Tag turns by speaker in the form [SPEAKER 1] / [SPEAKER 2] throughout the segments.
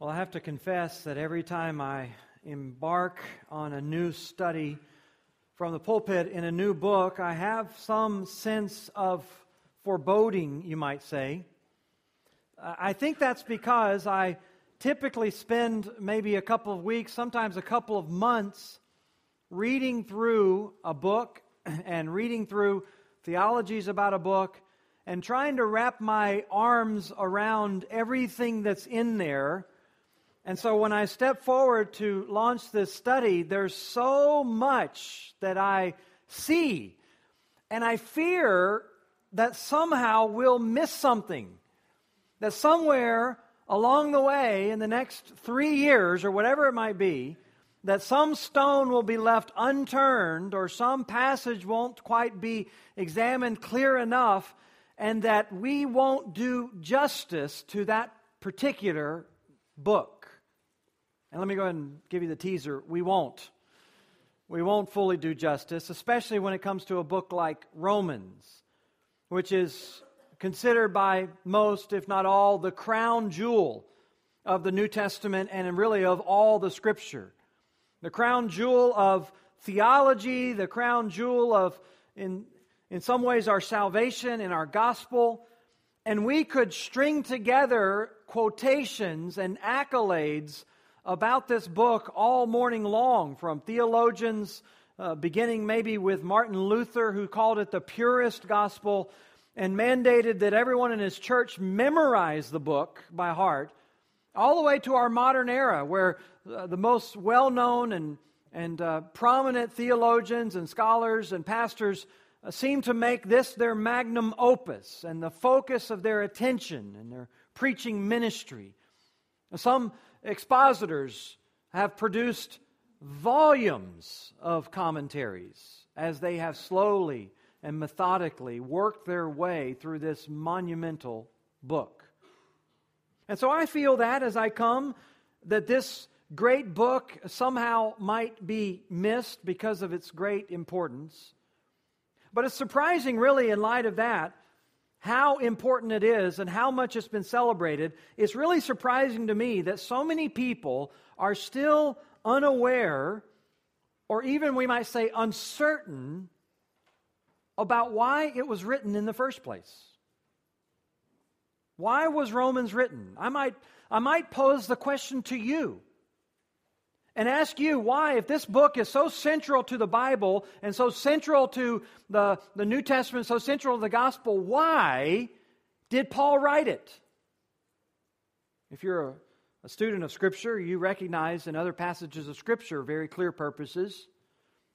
[SPEAKER 1] Well, I have to confess that every time I embark on a new study from the pulpit in a new book, I have some sense of foreboding, you might say. I think that's because I typically spend maybe a couple of weeks, sometimes a couple of months, reading through a book and reading through theologies about a book and trying to wrap my arms around everything that's in there and so when I step forward to launch this study, there's so much that I see. And I fear that somehow we'll miss something. That somewhere along the way, in the next three years or whatever it might be, that some stone will be left unturned or some passage won't quite be examined clear enough, and that we won't do justice to that particular book. And let me go ahead and give you the teaser. We won't. We won't fully do justice, especially when it comes to a book like Romans, which is considered by most, if not all, the crown jewel of the New Testament and really of all the Scripture. The crown jewel of theology, the crown jewel of, in, in some ways, our salvation and our gospel. And we could string together quotations and accolades about this book all morning long from theologians, uh, beginning maybe with Martin Luther, who called it the purest gospel and mandated that everyone in his church memorize the book by heart, all the way to our modern era, where uh, the most well known and, and uh, prominent theologians and scholars and pastors uh, seem to make this their magnum opus and the focus of their attention and their preaching ministry. Some expositors have produced volumes of commentaries as they have slowly and methodically worked their way through this monumental book. And so I feel that as I come, that this great book somehow might be missed because of its great importance. But it's surprising, really, in light of that, how important it is and how much it's been celebrated, it's really surprising to me that so many people are still unaware, or even we might say uncertain, about why it was written in the first place. Why was Romans written? I might, I might pose the question to you and ask you why, if this book is so central to the Bible and so central to the, the New Testament, so central to the gospel, why did Paul write it? If you're a, a student of Scripture, you recognize in other passages of Scripture very clear purposes.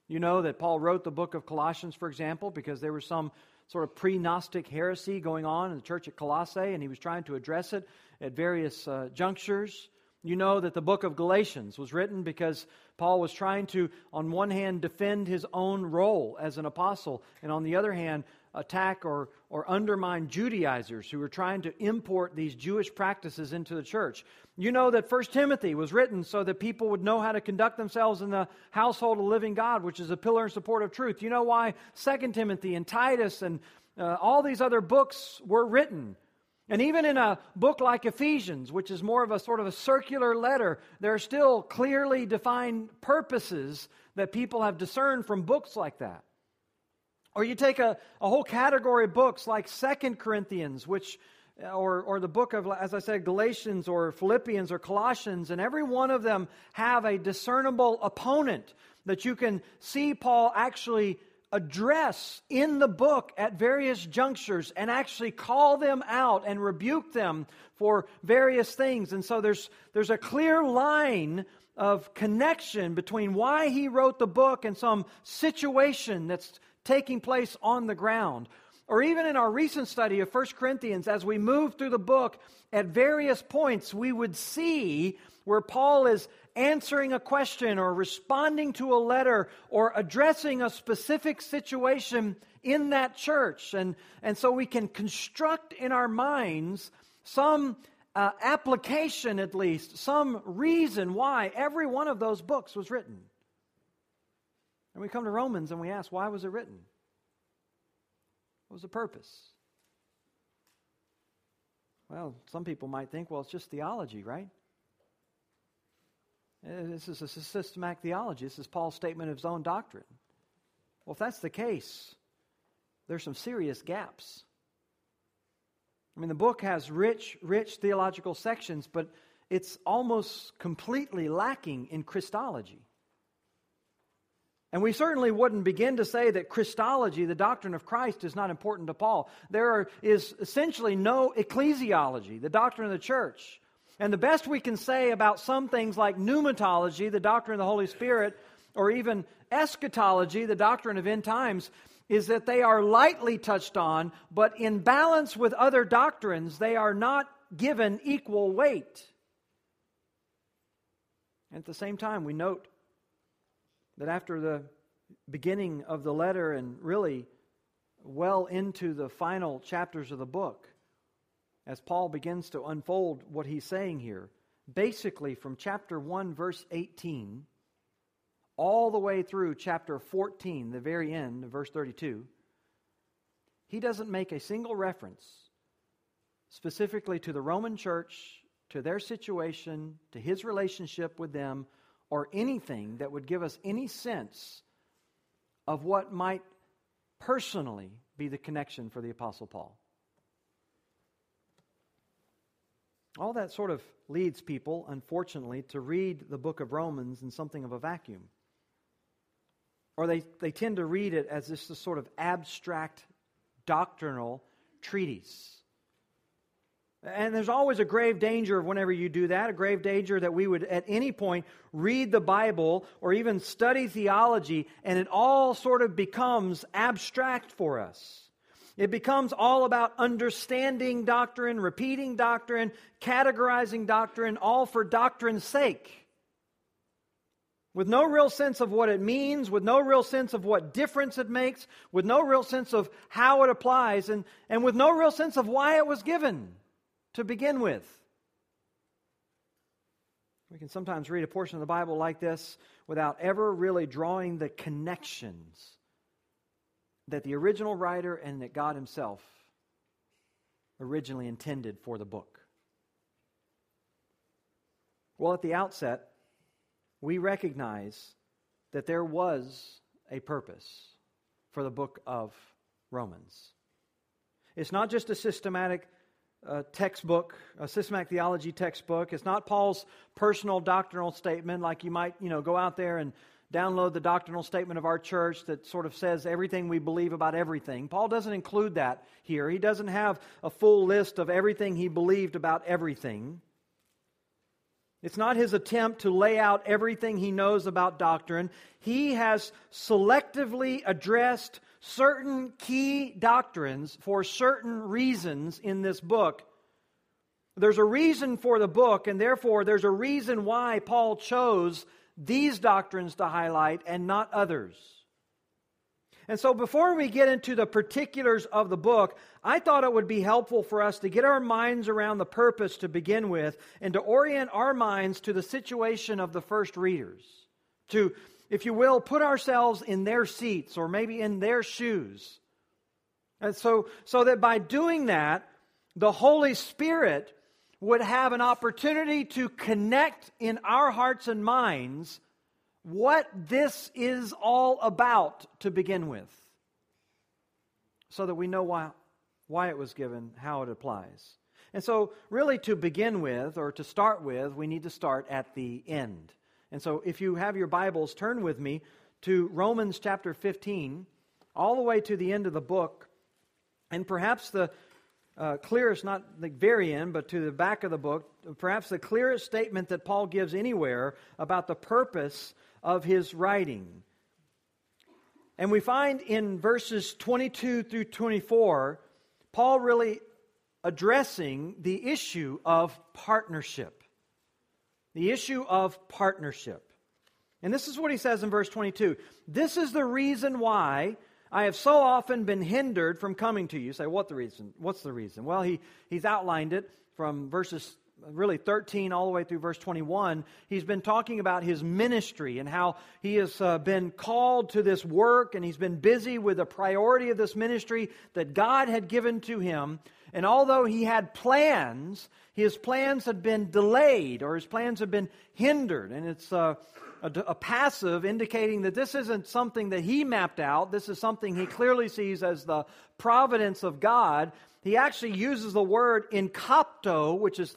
[SPEAKER 1] You know that Paul wrote the book of Colossians, for example, because there was some sort of pre Gnostic heresy going on in the church at Colossae, and he was trying to address it at various uh, junctures. You know that the book of Galatians was written because Paul was trying to, on one hand, defend his own role as an apostle, and on the other hand, attack or, or undermine Judaizers who were trying to import these Jewish practices into the church. You know that First Timothy was written so that people would know how to conduct themselves in the household of living God, which is a pillar and support of truth. You know why Second Timothy and Titus and uh, all these other books were written and even in a book like Ephesians, which is more of a sort of a circular letter, there are still clearly defined purposes that people have discerned from books like that. Or you take a, a whole category of books like Second Corinthians, which uh, or, or the book of, as I said, Galatians or Philippians or Colossians, and every one of them have a discernible opponent that you can see Paul actually address in the book at various junctures and actually call them out and rebuke them for various things. And so there's, there's a clear line of connection between why he wrote the book and some situation that's taking place on the ground. Or even in our recent study of 1 Corinthians, as we move through the book, at various points, we would see where Paul is answering a question or responding to a letter or addressing a specific situation in that church. And, and so we can construct in our minds some uh, application, at least, some reason why every one of those books was written. And we come to Romans and we ask, why was it written? What was the purpose? Well, some people might think, well, it's just theology, right? Uh, this is a systematic theology. This is Paul's statement of his own doctrine. Well, if that's the case, there's some serious gaps. I mean, the book has rich, rich theological sections, but it's almost completely lacking in Christology. And we certainly wouldn't begin to say that Christology, the doctrine of Christ, is not important to Paul. There is essentially no ecclesiology, the doctrine of the church. And the best we can say about some things like pneumatology, the doctrine of the Holy Spirit, or even eschatology, the doctrine of end times, is that they are lightly touched on, but in balance with other doctrines, they are not given equal weight. At the same time, we note that after the beginning of the letter and really well into the final chapters of the book, as Paul begins to unfold what he's saying here, basically from chapter 1, verse 18, all the way through chapter 14, the very end, verse 32, he doesn't make a single reference specifically to the Roman church, to their situation, to his relationship with them, or anything that would give us any sense of what might personally be the connection for the Apostle Paul. All that sort of leads people, unfortunately, to read the book of Romans in something of a vacuum. Or they, they tend to read it as this, this sort of abstract doctrinal treatise. And there's always a grave danger of whenever you do that, a grave danger that we would at any point read the Bible or even study theology, and it all sort of becomes abstract for us. It becomes all about understanding doctrine, repeating doctrine, categorizing doctrine, all for doctrine's sake with no real sense of what it means, with no real sense of what difference it makes, with no real sense of how it applies, and, and with no real sense of why it was given to begin with. We can sometimes read a portion of the Bible like this without ever really drawing the connections that the original writer and that God Himself originally intended for the book. Well, at the outset, we recognize that there was a purpose for the book of Romans. It's not just a systematic uh, textbook, a systematic theology textbook. It's not Paul's personal doctrinal statement, like you might, you know, go out there and download the doctrinal statement of our church that sort of says everything we believe about everything. Paul doesn't include that here. He doesn't have a full list of everything he believed about everything. It's not his attempt to lay out everything he knows about doctrine. He has selectively addressed certain key doctrines for certain reasons in this book. There's a reason for the book, and therefore there's a reason why Paul chose these doctrines to highlight and not others. And so, before we get into the particulars of the book, I thought it would be helpful for us to get our minds around the purpose to begin with and to orient our minds to the situation of the first readers. To, if you will, put ourselves in their seats or maybe in their shoes. And so, so that by doing that, the Holy Spirit would have an opportunity to connect in our hearts and minds what this is all about to begin with so that we know why, why it was given, how it applies. And so, really, to begin with, or to start with, we need to start at the end. And so, if you have your Bibles, turn with me to Romans chapter 15, all the way to the end of the book. And perhaps the uh, clearest, not the very end, but to the back of the book, perhaps the clearest statement that Paul gives anywhere about the purpose of his writing. And we find in verses 22 through 24, Paul really addressing the issue of partnership. The issue of partnership. And this is what he says in verse 22 This is the reason why I have so often been hindered from coming to you. say, what the reason? What's the reason? Well, he, he's outlined it from verses really 13 all the way through verse 21, he's been talking about his ministry and how he has uh, been called to this work and he's been busy with the priority of this ministry that God had given to him. And although he had plans, his plans had been delayed or his plans had been hindered. And it's a, a, a, passive indicating that this isn't something that he mapped out. This is something he clearly sees as the providence of God. He actually uses the word enkapto, which is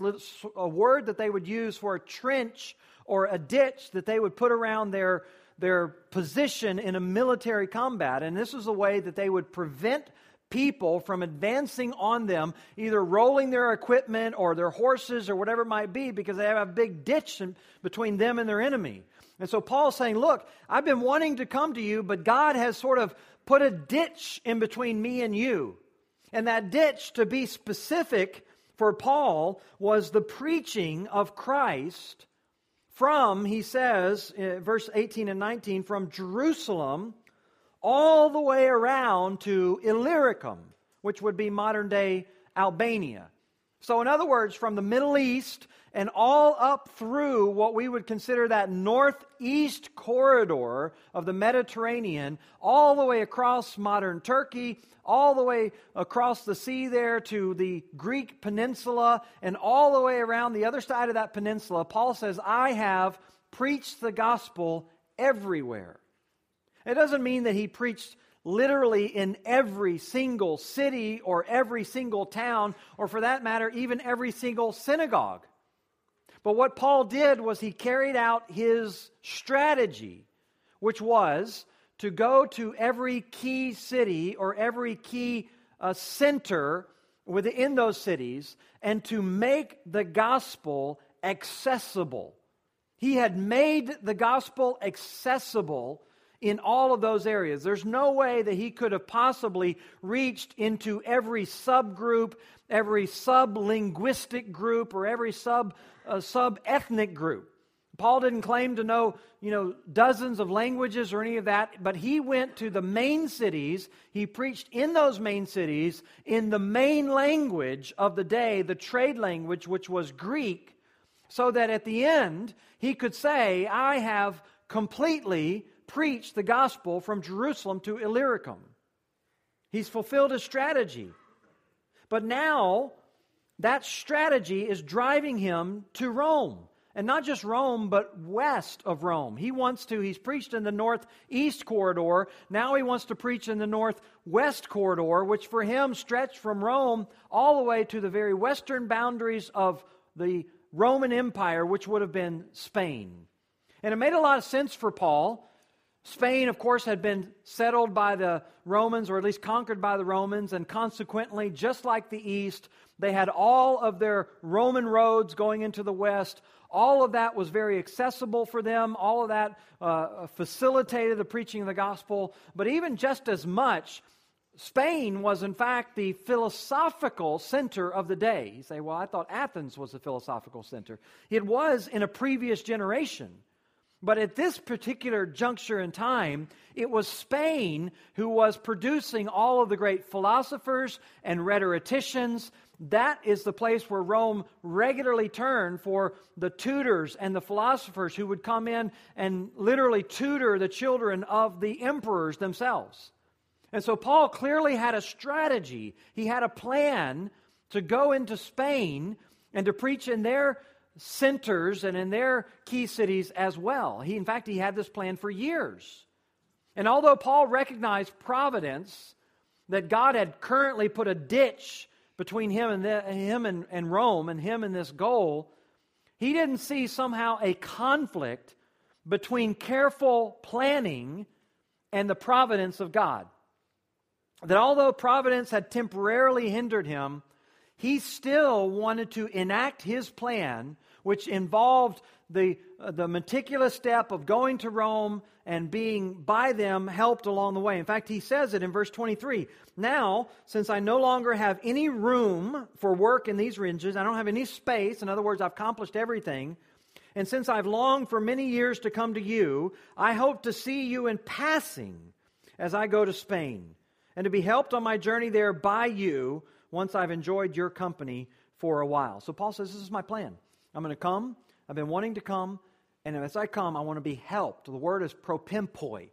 [SPEAKER 1] a word that they would use for a trench or a ditch that they would put around their, their position in a military combat. And this is a way that they would prevent people from advancing on them, either rolling their equipment or their horses or whatever it might be, because they have a big ditch between them and their enemy. And so Paul's saying, Look, I've been wanting to come to you, but God has sort of put a ditch in between me and you. And that ditch, to be specific for Paul, was the preaching of Christ from, he says, uh, verse 18 and 19, from Jerusalem all the way around to Illyricum, which would be modern day Albania. So, in other words, from the Middle East and all up through what we would consider that northeast corridor of the Mediterranean, all the way across modern Turkey, all the way across the sea there to the Greek peninsula, and all the way around the other side of that peninsula, Paul says, I have preached the gospel everywhere. It doesn't mean that he preached literally in every single city or every single town, or for that matter, even every single synagogue. But what Paul did was he carried out his strategy, which was to go to every key city or every key uh, center within those cities and to make the gospel accessible. He had made the gospel accessible in all of those areas. There's no way that he could have possibly reached into every subgroup, every sub linguistic group, or every sub uh, sub ethnic group. Paul didn't claim to know, you know, dozens of languages or any of that, but he went to the main cities. He preached in those main cities in the main language of the day, the trade language, which was Greek, so that at the end he could say, I have completely preach the gospel from Jerusalem to Illyricum. He's fulfilled his strategy. But now, that strategy is driving him to Rome. And not just Rome, but west of Rome. He wants to, he's preached in the northeast corridor. Now he wants to preach in the northwest corridor, which for him stretched from Rome all the way to the very western boundaries of the Roman Empire, which would have been Spain. And it made a lot of sense for Paul Spain, of course, had been settled by the Romans, or at least conquered by the Romans, and consequently, just like the East, they had all of their Roman roads going into the West. All of that was very accessible for them. All of that uh, facilitated the preaching of the gospel. But even just as much, Spain was, in fact, the philosophical center of the day. You say, well, I thought Athens was the philosophical center. It was in a previous generation. But at this particular juncture in time, it was Spain who was producing all of the great philosophers and rhetoricians. That is the place where Rome regularly turned for the tutors and the philosophers who would come in and literally tutor the children of the emperors themselves. And so Paul clearly had a strategy. He had a plan to go into Spain and to preach in their centers and in their key cities as well. He, in fact, he had this plan for years. And although Paul recognized providence, that God had currently put a ditch between him and, the, him and, and Rome and him and this goal, he didn't see somehow a conflict between careful planning and the providence of God. That although providence had temporarily hindered him, he still wanted to enact his plan which involved the, uh, the meticulous step of going to Rome and being by them helped along the way. In fact, he says it in verse 23 Now, since I no longer have any room for work in these regions, I don't have any space, in other words, I've accomplished everything. And since I've longed for many years to come to you, I hope to see you in passing as I go to Spain, and to be helped on my journey there by you once I've enjoyed your company for a while. So Paul says, This is my plan. I'm going to come. I've been wanting to come. And as I come, I want to be helped. The word is propimpoi.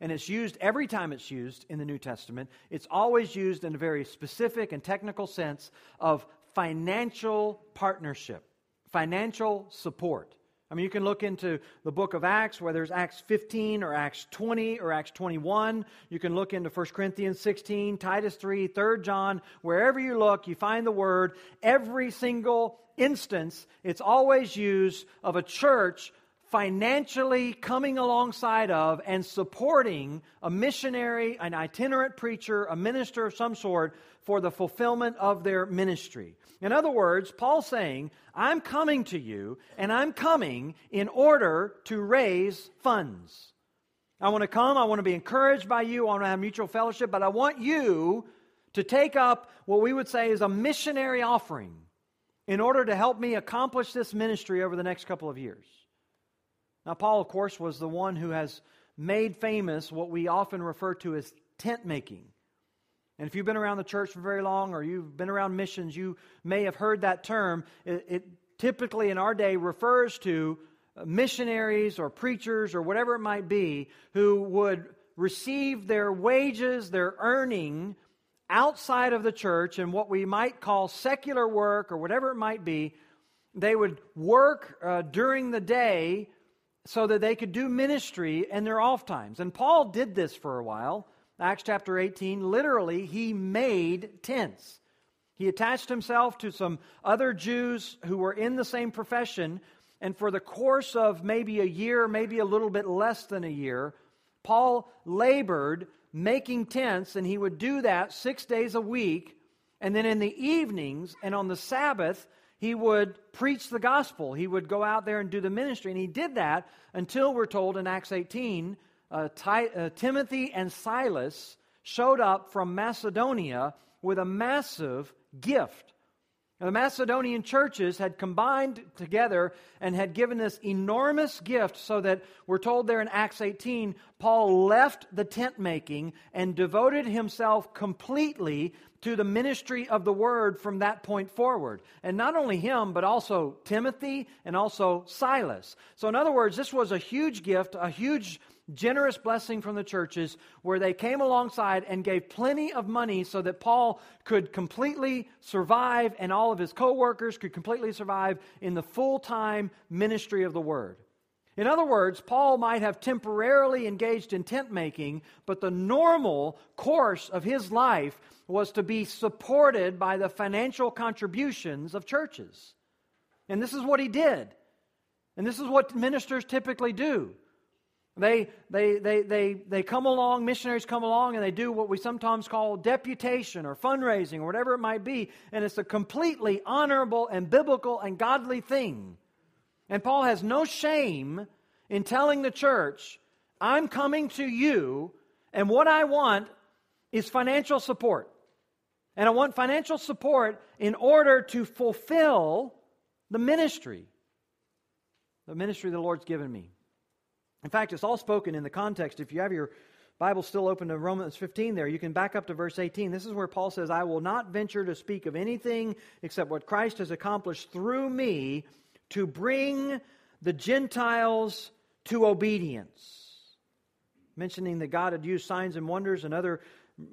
[SPEAKER 1] and it's used every time it's used in the New Testament, it's always used in a very specific and technical sense of financial partnership, financial support. I mean, you can look into the book of Acts, whether it's Acts 15 or Acts 20 or Acts 21. You can look into 1 Corinthians 16, Titus 3, 3 John. Wherever you look, you find the word. Every single instance, it's always used of a church financially coming alongside of and supporting a missionary, an itinerant preacher, a minister of some sort for the fulfillment of their ministry. In other words, Paul's saying, I'm coming to you, and I'm coming in order to raise funds. I want to come, I want to be encouraged by you, I want to have mutual fellowship, but I want you to take up what we would say is a missionary offering in order to help me accomplish this ministry over the next couple of years. Now, Paul, of course, was the one who has made famous what we often refer to as tent making. And if you've been around the church for very long or you've been around missions, you may have heard that term. It, it typically in our day refers to missionaries or preachers or whatever it might be who would receive their wages, their earning outside of the church in what we might call secular work or whatever it might be. They would work uh, during the day so that they could do ministry in their off times. And Paul did this for a while. Acts chapter 18, literally, he made tents. He attached himself to some other Jews who were in the same profession, and for the course of maybe a year, maybe a little bit less than a year, Paul labored making tents, and he would do that six days a week. And then in the evenings and on the Sabbath, he would preach the gospel. He would go out there and do the ministry. And he did that until we're told in Acts 18 uh, Ty, uh, Timothy and Silas showed up from Macedonia with a massive gift. The Macedonian churches had combined together and had given this enormous gift so that we're told there in Acts 18, Paul left the tent making and devoted himself completely to the ministry of the word from that point forward. And not only him, but also Timothy and also Silas. So, in other words, this was a huge gift, a huge generous blessing from the churches where they came alongside and gave plenty of money so that Paul could completely survive and all of his co workers could completely survive in the full time ministry of the word. In other words, Paul might have temporarily engaged in tent making, but the normal course of his life was to be supported by the financial contributions of churches. And this is what he did. And this is what ministers typically do. They, they, they, they, they come along, missionaries come along, and they do what we sometimes call deputation or fundraising or whatever it might be. And it's a completely honorable and biblical and godly thing. And Paul has no shame in telling the church, I'm coming to you, and what I want is financial support. And I want financial support in order to fulfill the ministry, the ministry the Lord's given me. In fact, it's all spoken in the context. If you have your Bible still open to Romans 15 there, you can back up to verse 18. This is where Paul says, I will not venture to speak of anything except what Christ has accomplished through me to bring the Gentiles to obedience. Mentioning that God had used signs and wonders and other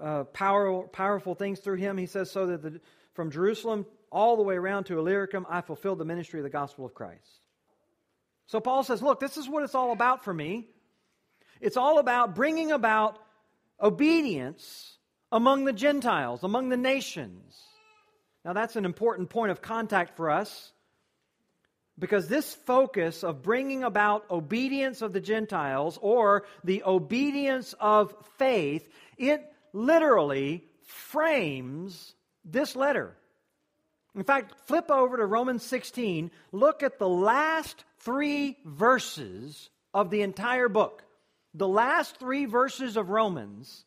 [SPEAKER 1] uh, power, powerful things through him, he says, so that the, from Jerusalem all the way around to Illyricum, I fulfilled the ministry of the gospel of Christ. So Paul says, Look, this is what it's all about for me. It's all about bringing about obedience among the Gentiles, among the nations. Now, that's an important point of contact for us because this focus of bringing about obedience of the Gentiles or the obedience of faith, it literally frames this letter. In fact, flip over to Romans 16, look at the last three verses of the entire book. The last three verses of Romans.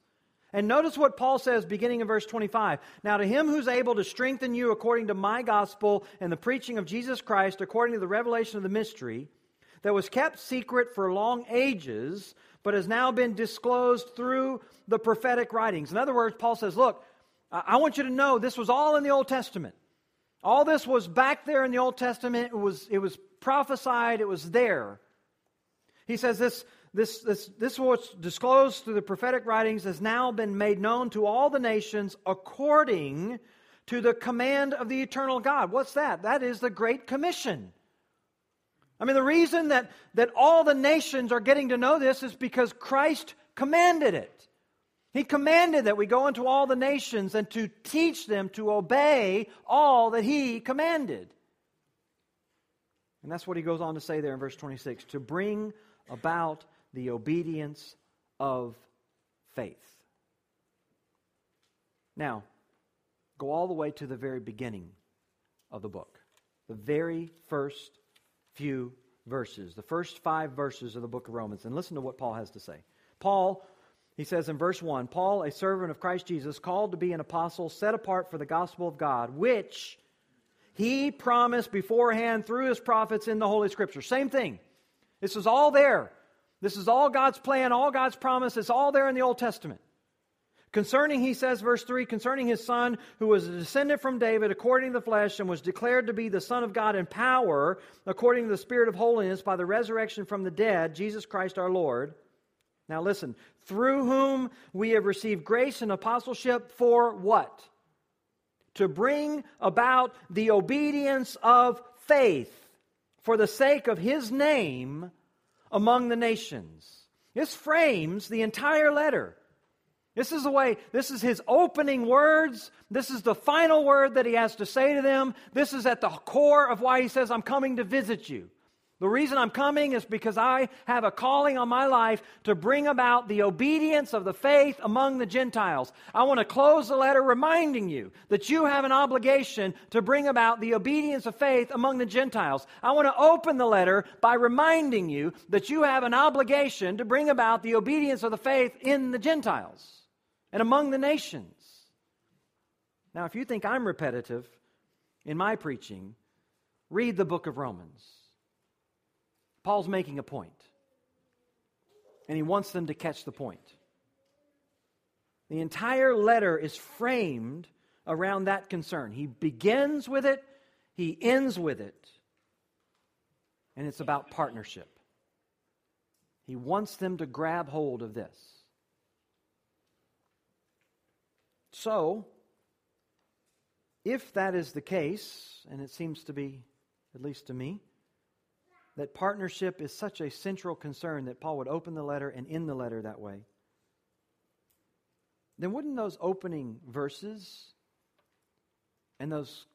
[SPEAKER 1] And notice what Paul says beginning in verse 25. Now, to him who's able to strengthen you according to my gospel and the preaching of Jesus Christ, according to the revelation of the mystery, that was kept secret for long ages, but has now been disclosed through the prophetic writings. In other words, Paul says, Look, I want you to know this was all in the Old Testament. All this was back there in the Old Testament. It was, it was prophesied, it was there. He says this, this, this, this what's disclosed through the prophetic writings has now been made known to all the nations according to the command of the eternal God. What's that? That is the Great Commission. I mean, the reason that, that all the nations are getting to know this is because Christ commanded it. He commanded that we go into all the nations and to teach them to obey all that He commanded. And that's what He goes on to say there in verse 26 to bring about the obedience of faith. Now, go all the way to the very beginning of the book, the very first few verses, the first five verses of the book of Romans, and listen to what Paul has to say. Paul, he says in verse 1 Paul, a servant of Christ Jesus, called to be an apostle, set apart for the gospel of God, which he promised beforehand through his prophets in the Holy Scripture. Same thing. This is all there. This is all God's plan, all God's promise. It's all there in the Old Testament. Concerning, he says, verse 3, concerning his son, who was a descendant from David according to the flesh, and was declared to be the Son of God in power, according to the Spirit of holiness, by the resurrection from the dead, Jesus Christ our Lord. Now listen, through whom we have received grace and apostleship for what? To bring about the obedience of faith for the sake of his name among the nations. This frames the entire letter. This is the way, this is his opening words. This is the final word that he has to say to them. This is at the core of why he says, I'm coming to visit you. The reason I'm coming is because I have a calling on my life to bring about the obedience of the faith among the Gentiles. I want to close the letter reminding you that you have an obligation to bring about the obedience of faith among the Gentiles. I want to open the letter by reminding you that you have an obligation to bring about the obedience of the faith in the Gentiles and among the nations. Now, if you think I'm repetitive in my preaching, read the book of Romans. Paul's making a point, and he wants them to catch the point. The entire letter is framed around that concern. He begins with it, he ends with it, and it's about partnership. He wants them to grab hold of this. So, if that is the case, and it seems to be, at least to me, that partnership is such a central concern that Paul would open the letter and end the letter that way, then wouldn't those opening verses and those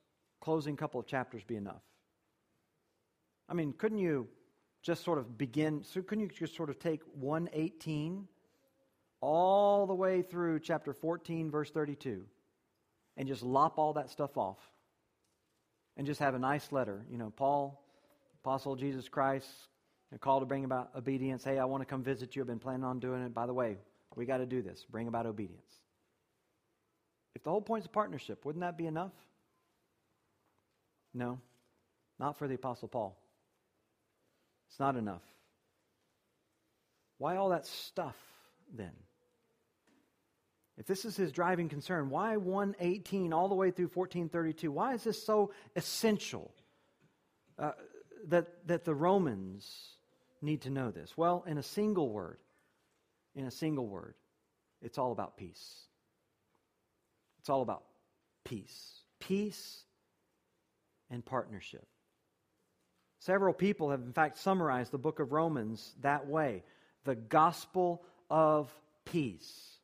[SPEAKER 1] closing couple of chapters be enough? I mean, couldn't you just sort of begin, so couldn't you just sort of take 118 all the way through chapter 14, verse 32, and just lop all that stuff off and just have a nice letter? You know, Paul Apostle Jesus Christ, a call to bring about obedience. Hey, I want to come visit you. I've been planning on doing it. By the way, we got to do this. Bring about obedience. If the whole point is partnership, wouldn't that be enough? No, not for the Apostle Paul. It's not enough. Why all that stuff then? If this is his driving concern, why 118 all the way through 1432? Why is this so essential? Uh, that, that the Romans need to know this? Well, in a single word, in a single word, it's all about peace. It's all about peace. Peace and partnership. Several people have, in fact, summarized the book of Romans that way the gospel of peace.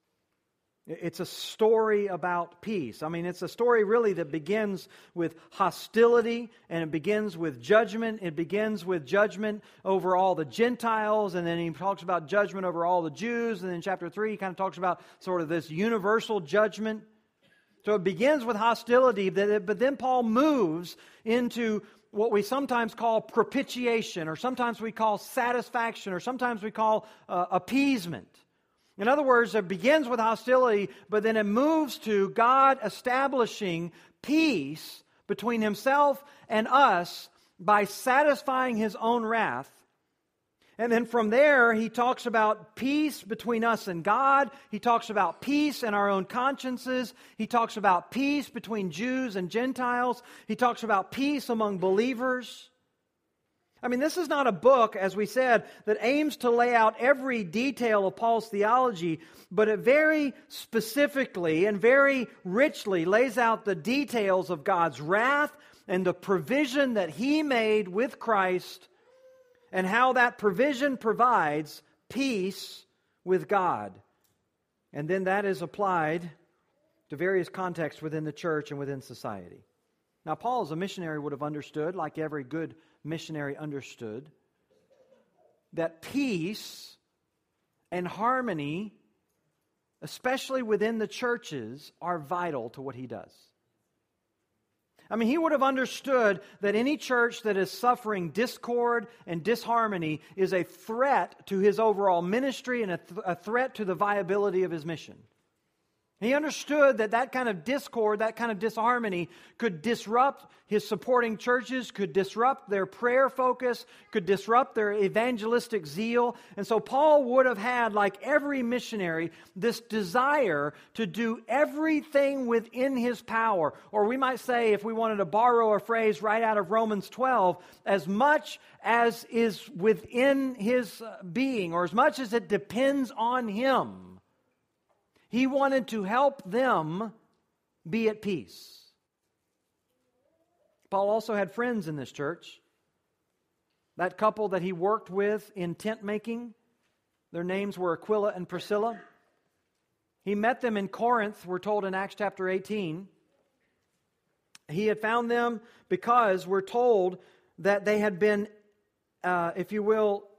[SPEAKER 1] It's a story about peace. I mean, it's a story really that begins with hostility and it begins with judgment. It begins with judgment over all the Gentiles, and then he talks about judgment over all the Jews. And then chapter 3, he kind of talks about sort of this universal judgment. So it begins with hostility, but then Paul moves into what we sometimes call propitiation, or sometimes we call satisfaction, or sometimes we call uh, appeasement. In other words, it begins with hostility, but then it moves to God establishing peace between himself and us by satisfying his own wrath. And then from there, he talks about peace between us and God. He talks about peace in our own consciences. He talks about peace between Jews and Gentiles. He talks about peace among believers. I mean, this is not a book, as we said, that aims to lay out every detail of Paul's theology, but it very specifically and very richly lays out the details of God's wrath and the provision that he made with Christ and how that provision provides peace with God. And then that is applied to various contexts within the church and within society. Now, Paul, as a missionary, would have understood, like every good missionary understood that peace and harmony, especially within the churches, are vital to what he does. I mean, he would have understood that any church that is suffering discord and disharmony is a threat to his overall ministry and a, th- a threat to the viability of his mission. He understood that that kind of discord, that kind of disharmony could disrupt his supporting churches, could disrupt their prayer focus, could disrupt their evangelistic zeal. And so Paul would have had, like every missionary, this desire to do everything within his power. Or we might say, if we wanted to borrow a phrase right out of Romans 12, as much as is within his being, or as much as it depends on him he wanted to help them be at peace. Paul also had friends in this church. That couple that he worked with in tent making, their names were Aquila and Priscilla. He met them in Corinth, we're told in Acts chapter 18. He had found them because we're told that they had been, uh, if you will,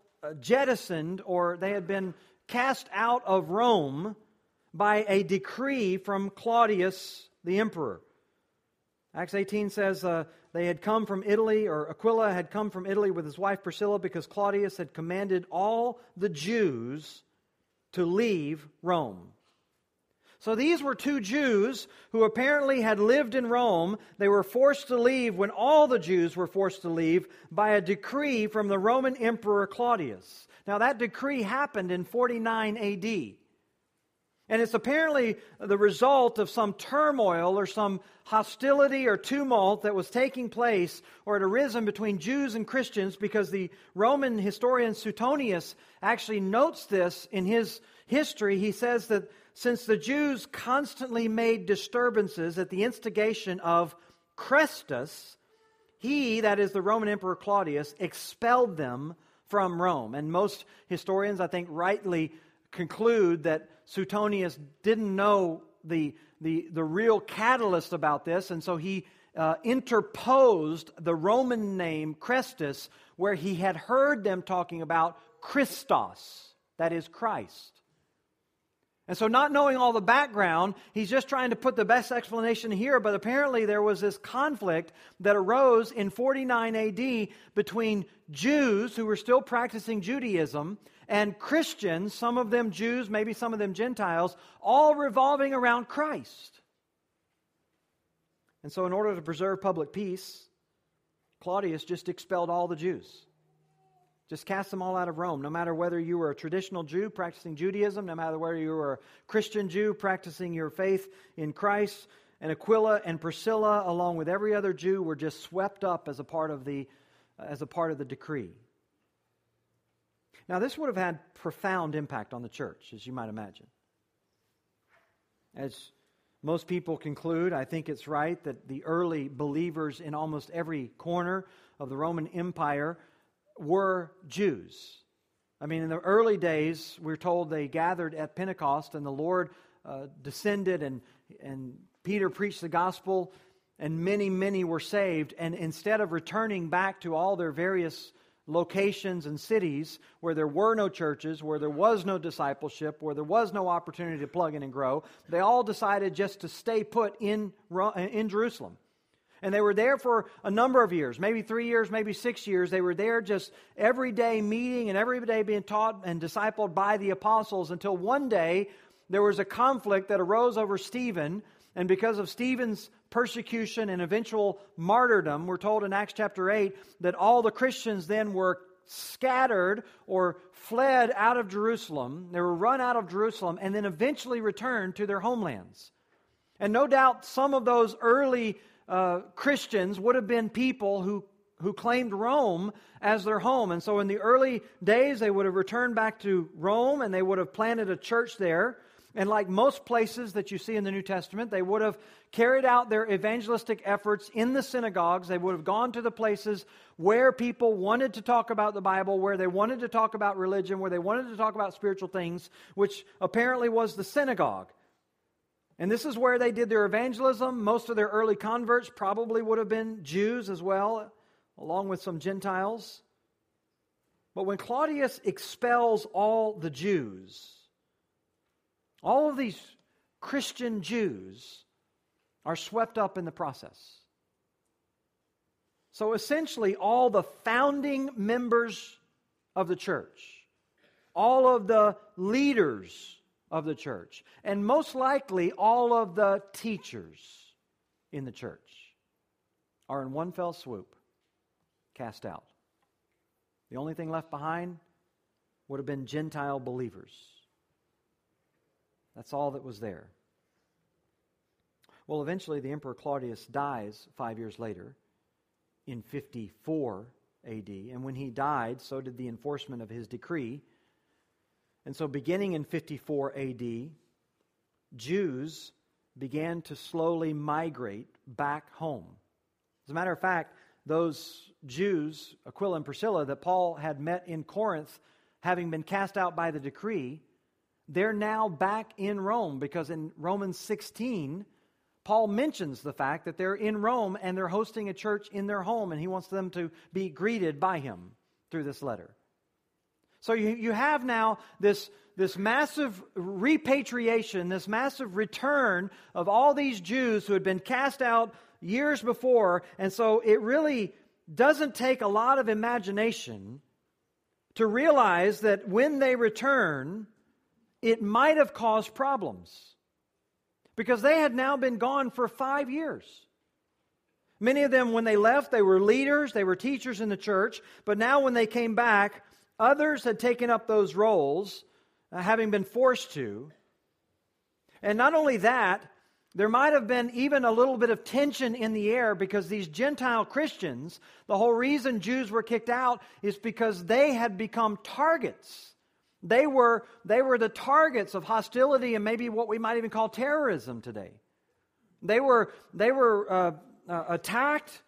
[SPEAKER 1] jettisoned or they had been cast out of Rome by a decree from Claudius the emperor. Acts 18 says uh, they had come from Italy, or Aquila had come from Italy with his wife Priscilla because Claudius had commanded all the Jews to leave Rome. So these were two Jews who apparently had lived in Rome. They were forced to leave when all the Jews were forced to leave by a decree from the Roman Emperor Claudius. Now, that decree happened in 49 AD. And it's apparently the result of some turmoil or some hostility or tumult that was taking place or had arisen between Jews and Christians because the Roman historian Suetonius actually notes this in his history. He says that since the Jews constantly made disturbances at the instigation of Chrestus, he, that is the Roman Emperor Claudius, expelled them from Rome. And most historians, I think, rightly conclude that Suetonius didn't know the, the, the real catalyst about this, and so he uh, interposed the Roman name Chrestus, where he had heard them talking about Christos, that is Christ. And so, not knowing all the background, he's just trying to put the best explanation here. But apparently, there was this conflict that arose in 49 AD between Jews who were still practicing Judaism and Christians, some of them Jews, maybe some of them Gentiles, all revolving around Christ. And so, in order to preserve public peace, Claudius just expelled all the Jews. Just cast them all out of Rome, no matter whether you were a traditional Jew practicing Judaism, no matter whether you were a Christian Jew practicing your faith in Christ. And Aquila and Priscilla, along with every other Jew, were just swept up as a part of the, as a part of the decree. Now, this would have had profound impact on the church, as you might imagine. As most people conclude, I think it's right that the early believers in almost every corner of the Roman Empire were Jews. I mean, in the early days, we're told they gathered at Pentecost and the Lord uh, descended and, and Peter preached the gospel and many, many were saved. And instead of returning back to all their various locations and cities where there were no churches, where there was no discipleship, where there was no opportunity to plug in and grow, they all decided just to stay put in, in Jerusalem. And they were there for a number of years, maybe three years, maybe six years. They were there just every day meeting and every day being taught and discipled by the apostles until one day there was a conflict that arose over Stephen. And because of Stephen's persecution and eventual martyrdom, we're told in Acts chapter 8 that all the Christians then were scattered or fled out of Jerusalem. They were run out of Jerusalem and then eventually returned to their homelands. And no doubt some of those early uh, Christians would have been people who who claimed Rome as their home. And so in the early days, they would have returned back to Rome and they would have planted a church there. And like most places that you see in the New Testament, they would have carried out their evangelistic efforts in the synagogues. They would have gone to the places where people wanted to talk about the Bible, where they wanted to talk about religion, where they wanted to talk about spiritual things, which apparently was the synagogue. And this is where they did their evangelism. Most of their early converts probably would have been Jews as well, along with some Gentiles. But when Claudius expels all the Jews, all of these Christian Jews are swept up in the process. So essentially, all the founding members of the church, all of the leaders of the church, and most likely all of the teachers in the church are in one fell swoop cast out. The only thing left behind would have been Gentile believers. That's all that was there. Well, eventually, the Emperor Claudius dies five years later in 54 AD. And when he died, so did the enforcement of his decree. And so, beginning in 54 AD, Jews began to slowly migrate back home. As a matter of fact, those Jews, Aquila and Priscilla, that Paul had met in Corinth, having been cast out by the decree, they're now back in Rome because in Romans 16, Paul mentions the fact that they're in Rome and they're hosting a church in their home, and he wants them to be greeted by him through this letter. So you, you have now this, this massive repatriation, this massive return of all these Jews who had been cast out years before, and so it really doesn't take a lot of imagination to realize that when they return, it might have caused problems because they had now been gone for five years. Many of them, when they left, they were leaders, they were teachers in the church, but now when they came back, others had taken up those roles, uh, having been forced to. And not only that, there might have been even a little bit of tension in the air because these Gentile Christians, the whole reason Jews were kicked out is because they had become targets they were, they were the targets of hostility and maybe what we might even call terrorism today. They were, they were uh, uh, attacked,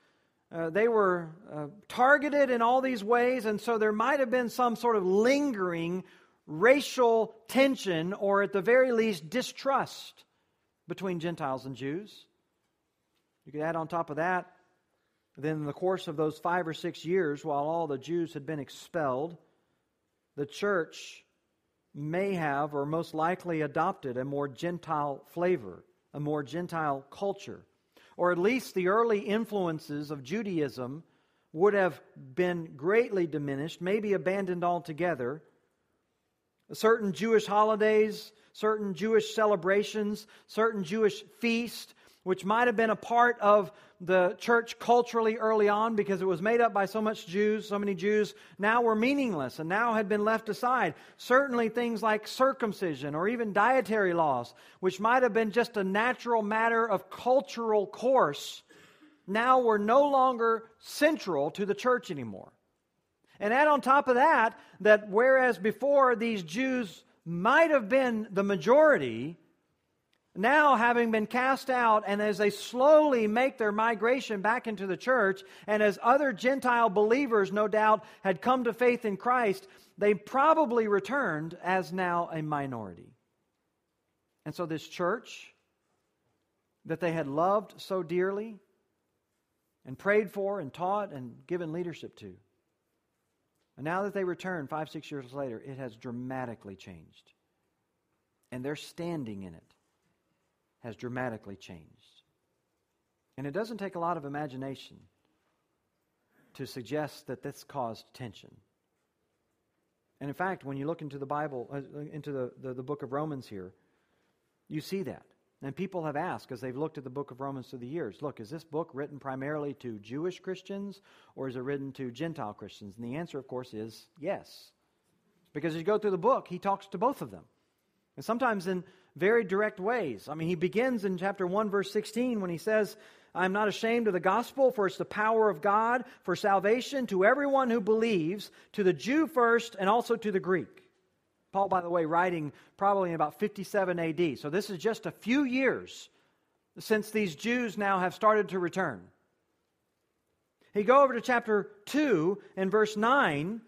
[SPEAKER 1] uh, they were uh, targeted in all these ways, and so there might have been some sort of lingering racial tension or, at the very least, distrust between Gentiles and Jews. You could add on top of that, then in the course of those five or six years, while all the Jews had been expelled, the church may have or most likely adopted a more Gentile flavor, a more Gentile culture. Or at least the early influences of Judaism would have been greatly diminished, maybe abandoned altogether. Certain Jewish holidays, certain Jewish celebrations, certain Jewish feasts, which might have been a part of the church culturally early on because it was made up by so much Jews, so many Jews, now were meaningless and now had been left aside. Certainly things like circumcision or even dietary laws, which might have been just a natural matter of cultural course, now were no longer central to the church anymore. And add on top of that, that whereas before these Jews might have been the majority, now having been cast out, and as they slowly make their migration back into the church, and as other Gentile believers, no doubt, had come to faith in Christ, they probably returned as now a minority. And so, this church that they had loved so dearly, and prayed for, and taught, and given leadership to, and now that they return five, six years later, it has dramatically changed. And they're standing in it has dramatically changed. And it doesn't take a lot of imagination to suggest that this caused tension. And in fact, when you look into the Bible, uh, into the, the, the, book of Romans here, you see that. And people have asked, as they've looked at the book of Romans through the years, look, is this book written primarily to Jewish Christians or is it written to Gentile Christians? And the answer, of course, is yes. Because as you go through the book, he talks to both of them. And sometimes in very direct ways. I mean, he begins in chapter 1, verse 16, when he says I'm not ashamed of the gospel, for it's the power of God for salvation to everyone who believes, to the Jew first and also to the Greek. Paul, by the way, writing probably in about 57 AD. So this is just a few years since these Jews now have started to return. He go over to chapter 2 and verse 9.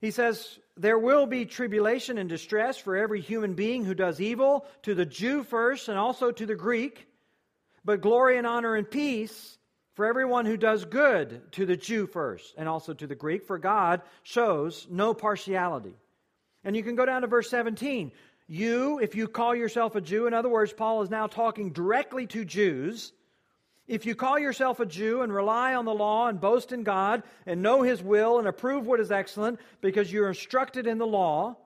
[SPEAKER 1] He says, There will be tribulation and distress for every human being who does evil, to the Jew first and also to the Greek, but glory and honor and peace for everyone who does good, to the Jew first and also to the Greek, for God shows no partiality. And you can go down to verse 17. You, if you call yourself a Jew, in other words, Paul is now talking directly to Jews. If you call yourself a Jew and rely on the law and boast in God and know His will and approve what is excellent because you're instructed in the law,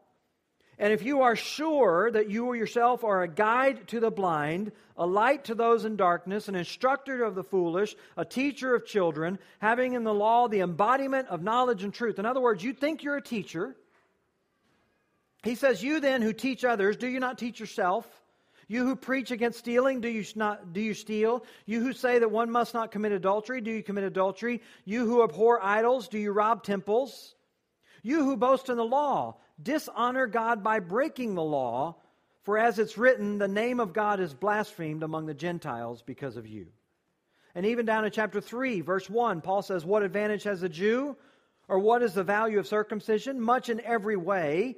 [SPEAKER 1] and if you are sure that you yourself are a guide to the blind, a light to those in darkness, an instructor of the foolish, a teacher of children, having in the law the embodiment of knowledge and truth. In other words, you think you're a teacher. He says, You then who teach others, do you not teach yourself? You who preach against stealing, do you not do you steal? You who say that one must not commit adultery, do you commit adultery? You who abhor idols, do you rob temples? You who boast in the law, dishonor God by breaking the law, for as it's written, the name of God is blasphemed among the Gentiles because of you. And even down in chapter 3, verse 1, Paul says, What advantage has a Jew? Or what is the value of circumcision? Much in every way.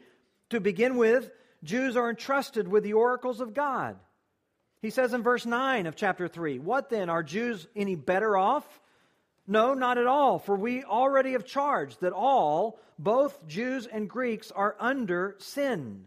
[SPEAKER 1] To begin with, Jews are entrusted with the oracles of God. He says in verse 9 of chapter 3, What then? Are Jews any better off? No, not at all, for we already have charged that all, both Jews and Greeks, are under sin.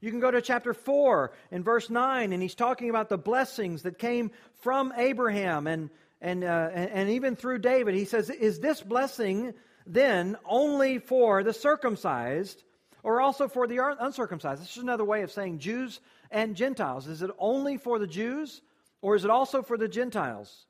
[SPEAKER 1] You can go to chapter 4 in verse 9, and he's talking about the blessings that came from Abraham and, and, uh, and even through David. He says, Is this blessing then only for the circumcised or also for the uncircumcised. This is another way of saying Jews and Gentiles. Is it only for the Jews, or is it also for the Gentiles?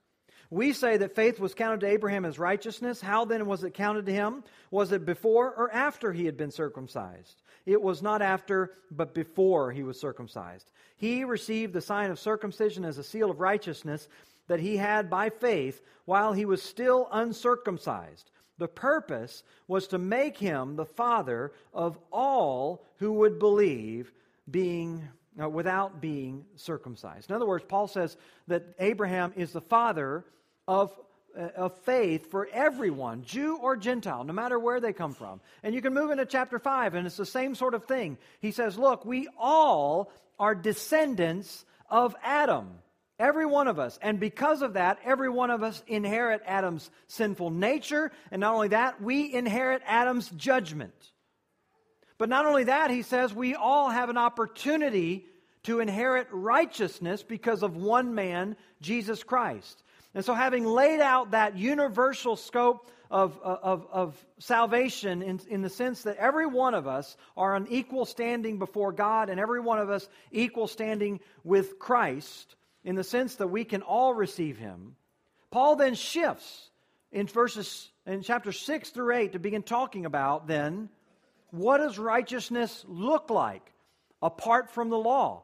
[SPEAKER 1] We say that faith was counted to Abraham as righteousness. How then was it counted to him? Was it before or after he had been circumcised? It was not after, but before he was circumcised. He received the sign of circumcision as a seal of righteousness that he had by faith while he was still uncircumcised the purpose was to make him the father of all who would believe, being uh, without being circumcised. In other words, Paul says that Abraham is the father of uh, of faith for everyone, Jew or Gentile, no matter where they come from. And you can move into chapter 5, and it's the same sort of thing. He says, Look, we all are descendants of Adam. Every one of us. And because of that, every one of us inherit Adam's sinful nature. And not only that, we inherit Adam's judgment. But not only that, he says we all have an opportunity to inherit righteousness because of one man, Jesus Christ. And so, having laid out that universal scope of, uh, of, of salvation in, in the sense that every one of us are on equal standing before God and every one of us equal standing with Christ, in the sense that we can all receive him. Paul then shifts in verses in chapter 6 through 8 to begin talking about then what does righteousness look like apart from the law?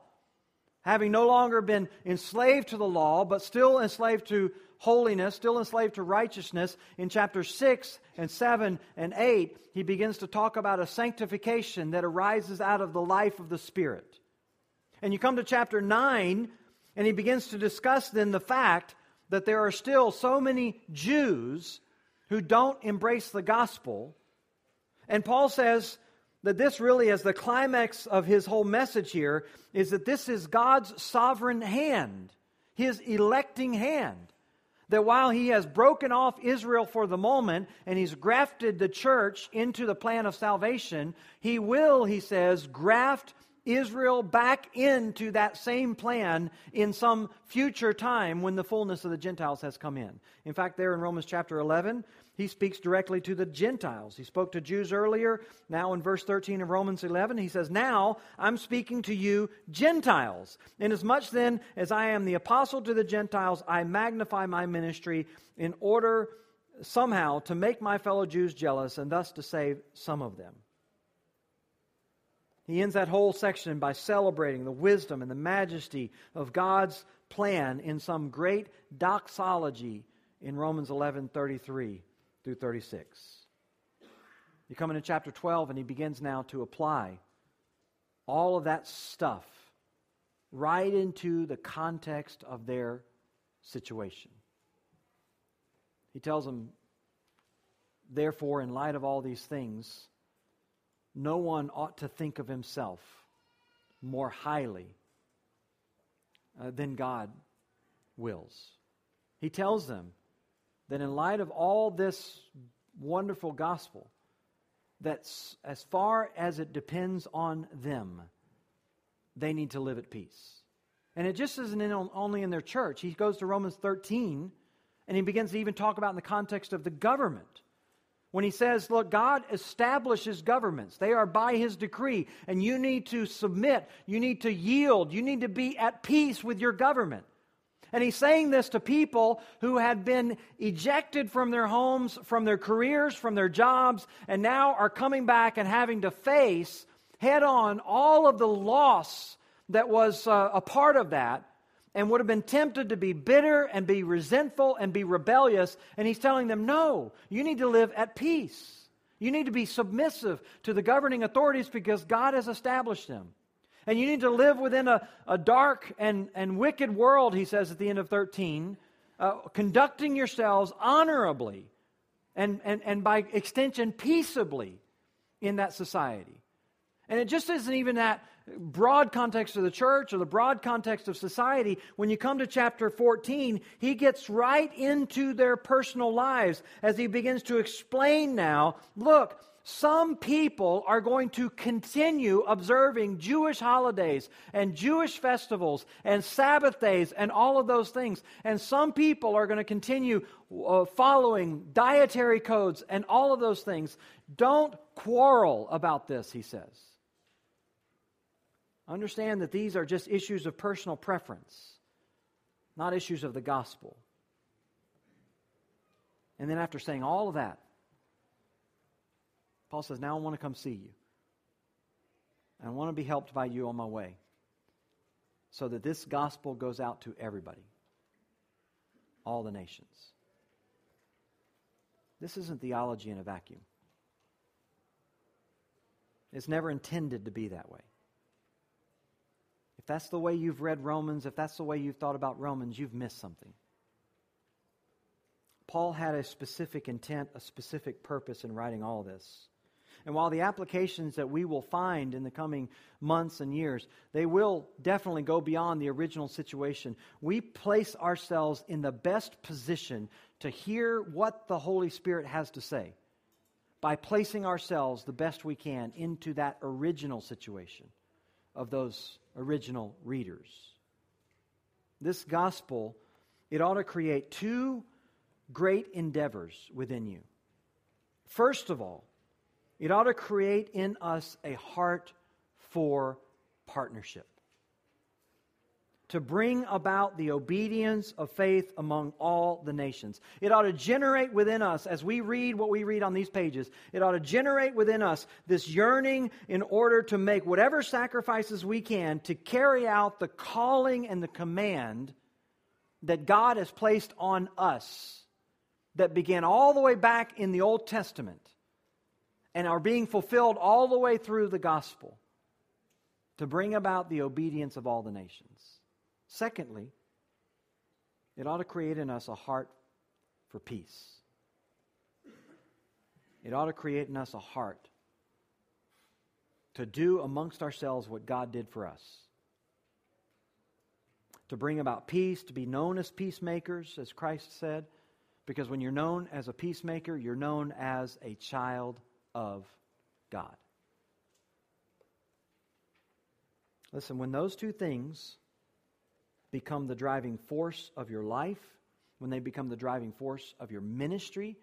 [SPEAKER 1] Having no longer been enslaved to the law, but still enslaved to holiness, still enslaved to righteousness, in chapter 6 and 7 and 8, he begins to talk about a sanctification that arises out of the life of the Spirit. And you come to chapter 9, and he begins to discuss then the fact that there are still so many Jews who don't embrace the gospel. And Paul says that this really is the climax of his whole message here is that this is God's sovereign hand, his electing hand. That while he has broken off Israel for the moment and he's grafted the church into the plan of salvation, he will, he says, graft Israel back into that same plan in some future time when the fullness of the Gentiles has come in. In fact, there in Romans chapter 11, he speaks directly to the Gentiles. He spoke to Jews earlier. Now, in verse 13 of Romans 11, he says, Now I'm speaking to you, Gentiles. Inasmuch then as I am the apostle to the Gentiles, I magnify my ministry in order somehow to make my fellow Jews jealous and thus to save some of them. He ends that whole section by celebrating the wisdom and the majesty of God's plan in some great doxology in Romans 11 33 through 36. You come into chapter 12, and he begins now to apply all of that stuff right into the context of their situation. He tells them, therefore, in light of all these things, no one ought to think of himself more highly uh, than God wills. He tells them that in light of all this wonderful gospel, that as far as it depends on them, they need to live at peace. And it just isn't in, only in their church. He goes to Romans 13 and he begins to even talk about in the context of the government. When he says, Look, God establishes governments, they are by his decree, and you need to submit, you need to yield, you need to be at peace with your government. And he's saying this to people who had been ejected from their homes, from their careers, from their jobs, and now are coming back and having to face head on all of the loss that was uh, a part of that and would have been tempted to be bitter and be resentful and be rebellious. And he's telling them, no, you need to live at peace. You need to be submissive to the governing authorities because God has established them. And you need to live within a, a dark and, and wicked world, he says at the end of 13, uh, conducting yourselves honorably and, and, and by extension, peaceably in that society. And it just isn't even that broad context of the church or the broad context of society, when you come to chapter 14, he gets right into their personal lives as he begins to explain now look, some people are going to continue observing Jewish holidays and Jewish festivals and Sabbath days and all of those things. And some people are going to continue uh, following dietary codes and all of those things. Don't quarrel about this, he says. Understand that these are just issues of personal preference, not issues of the gospel. And then, after saying all of that, Paul says, Now I want to come see you. And I want to be helped by you on my way so that this gospel goes out to everybody, all the nations. This isn't theology in a vacuum. It's never intended to be that way. If that's the way you've read Romans, if that's the way you've thought about Romans, you've missed something. Paul had a specific intent, a specific purpose in writing all this. And while the applications that we will find in the coming months and years, they will definitely go beyond the original situation, we place ourselves in the best position to hear what the Holy Spirit has to say by placing ourselves the best we can into that original situation of those original readers. This gospel, it ought to create two great endeavors within you. First of all, it ought to create in us a heart for partnership to bring about the obedience of faith among all the nations. It ought to generate within us, as we read what we read on these pages, it ought to generate within us this yearning in order to make whatever sacrifices we can to carry out the calling and the command that God has placed on us that began all the way back in the Old Testament and are being fulfilled all the way through the gospel to bring about the obedience of all the nations. Secondly, it ought to create in us a heart for peace. It ought to create in us a heart to do amongst ourselves what God did for us. To bring about peace, to be known as peacemakers, as Christ said, because when you're known as a peacemaker, you're known as a child of God. Listen, when those two things become the driving force of your life, when they become the driving force of your ministry,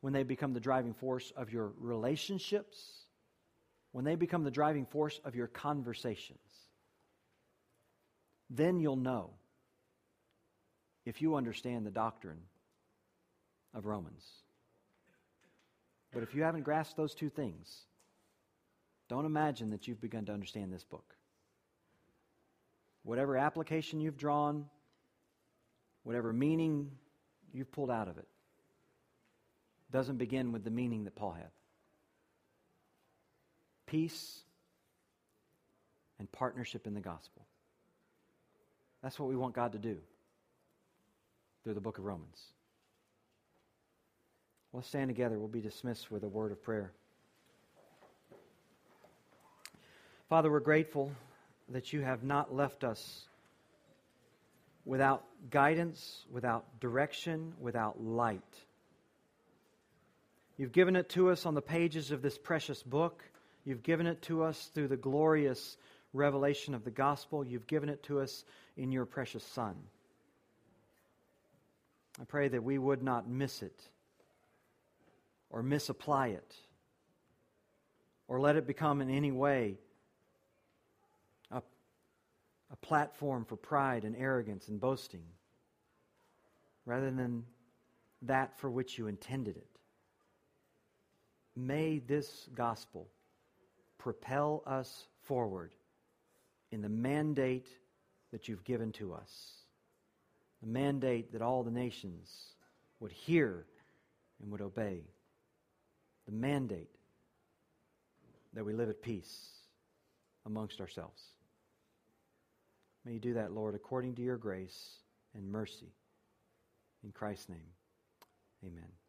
[SPEAKER 1] when they become the driving force of your relationships, when they become the driving force of your conversations, then you'll know if you understand the doctrine of Romans. But if you haven't grasped those two things, don't imagine that you've begun to understand this book. Whatever application you've drawn, whatever meaning you've pulled out of it, doesn't begin with the meaning that Paul had. Peace and partnership in the gospel. That's what we want God to do through the book of Romans. Let's stand together. We'll be dismissed with a word of prayer. Father, we're grateful that you have not left us without guidance, without direction, without light. You've given it to us on the pages of this precious book. You've given it to us through the glorious revelation of the gospel. You've given it to us in your precious Son. I pray that we would not miss it or misapply it or let it become in any way a platform for pride and arrogance and boasting rather than that for which you intended it. May this gospel propel us forward in the mandate that you've given to us. The mandate that all the nations would hear and would obey. The mandate that we live at peace amongst ourselves. May you do that, Lord, according to your grace and mercy. In Christ's name, amen.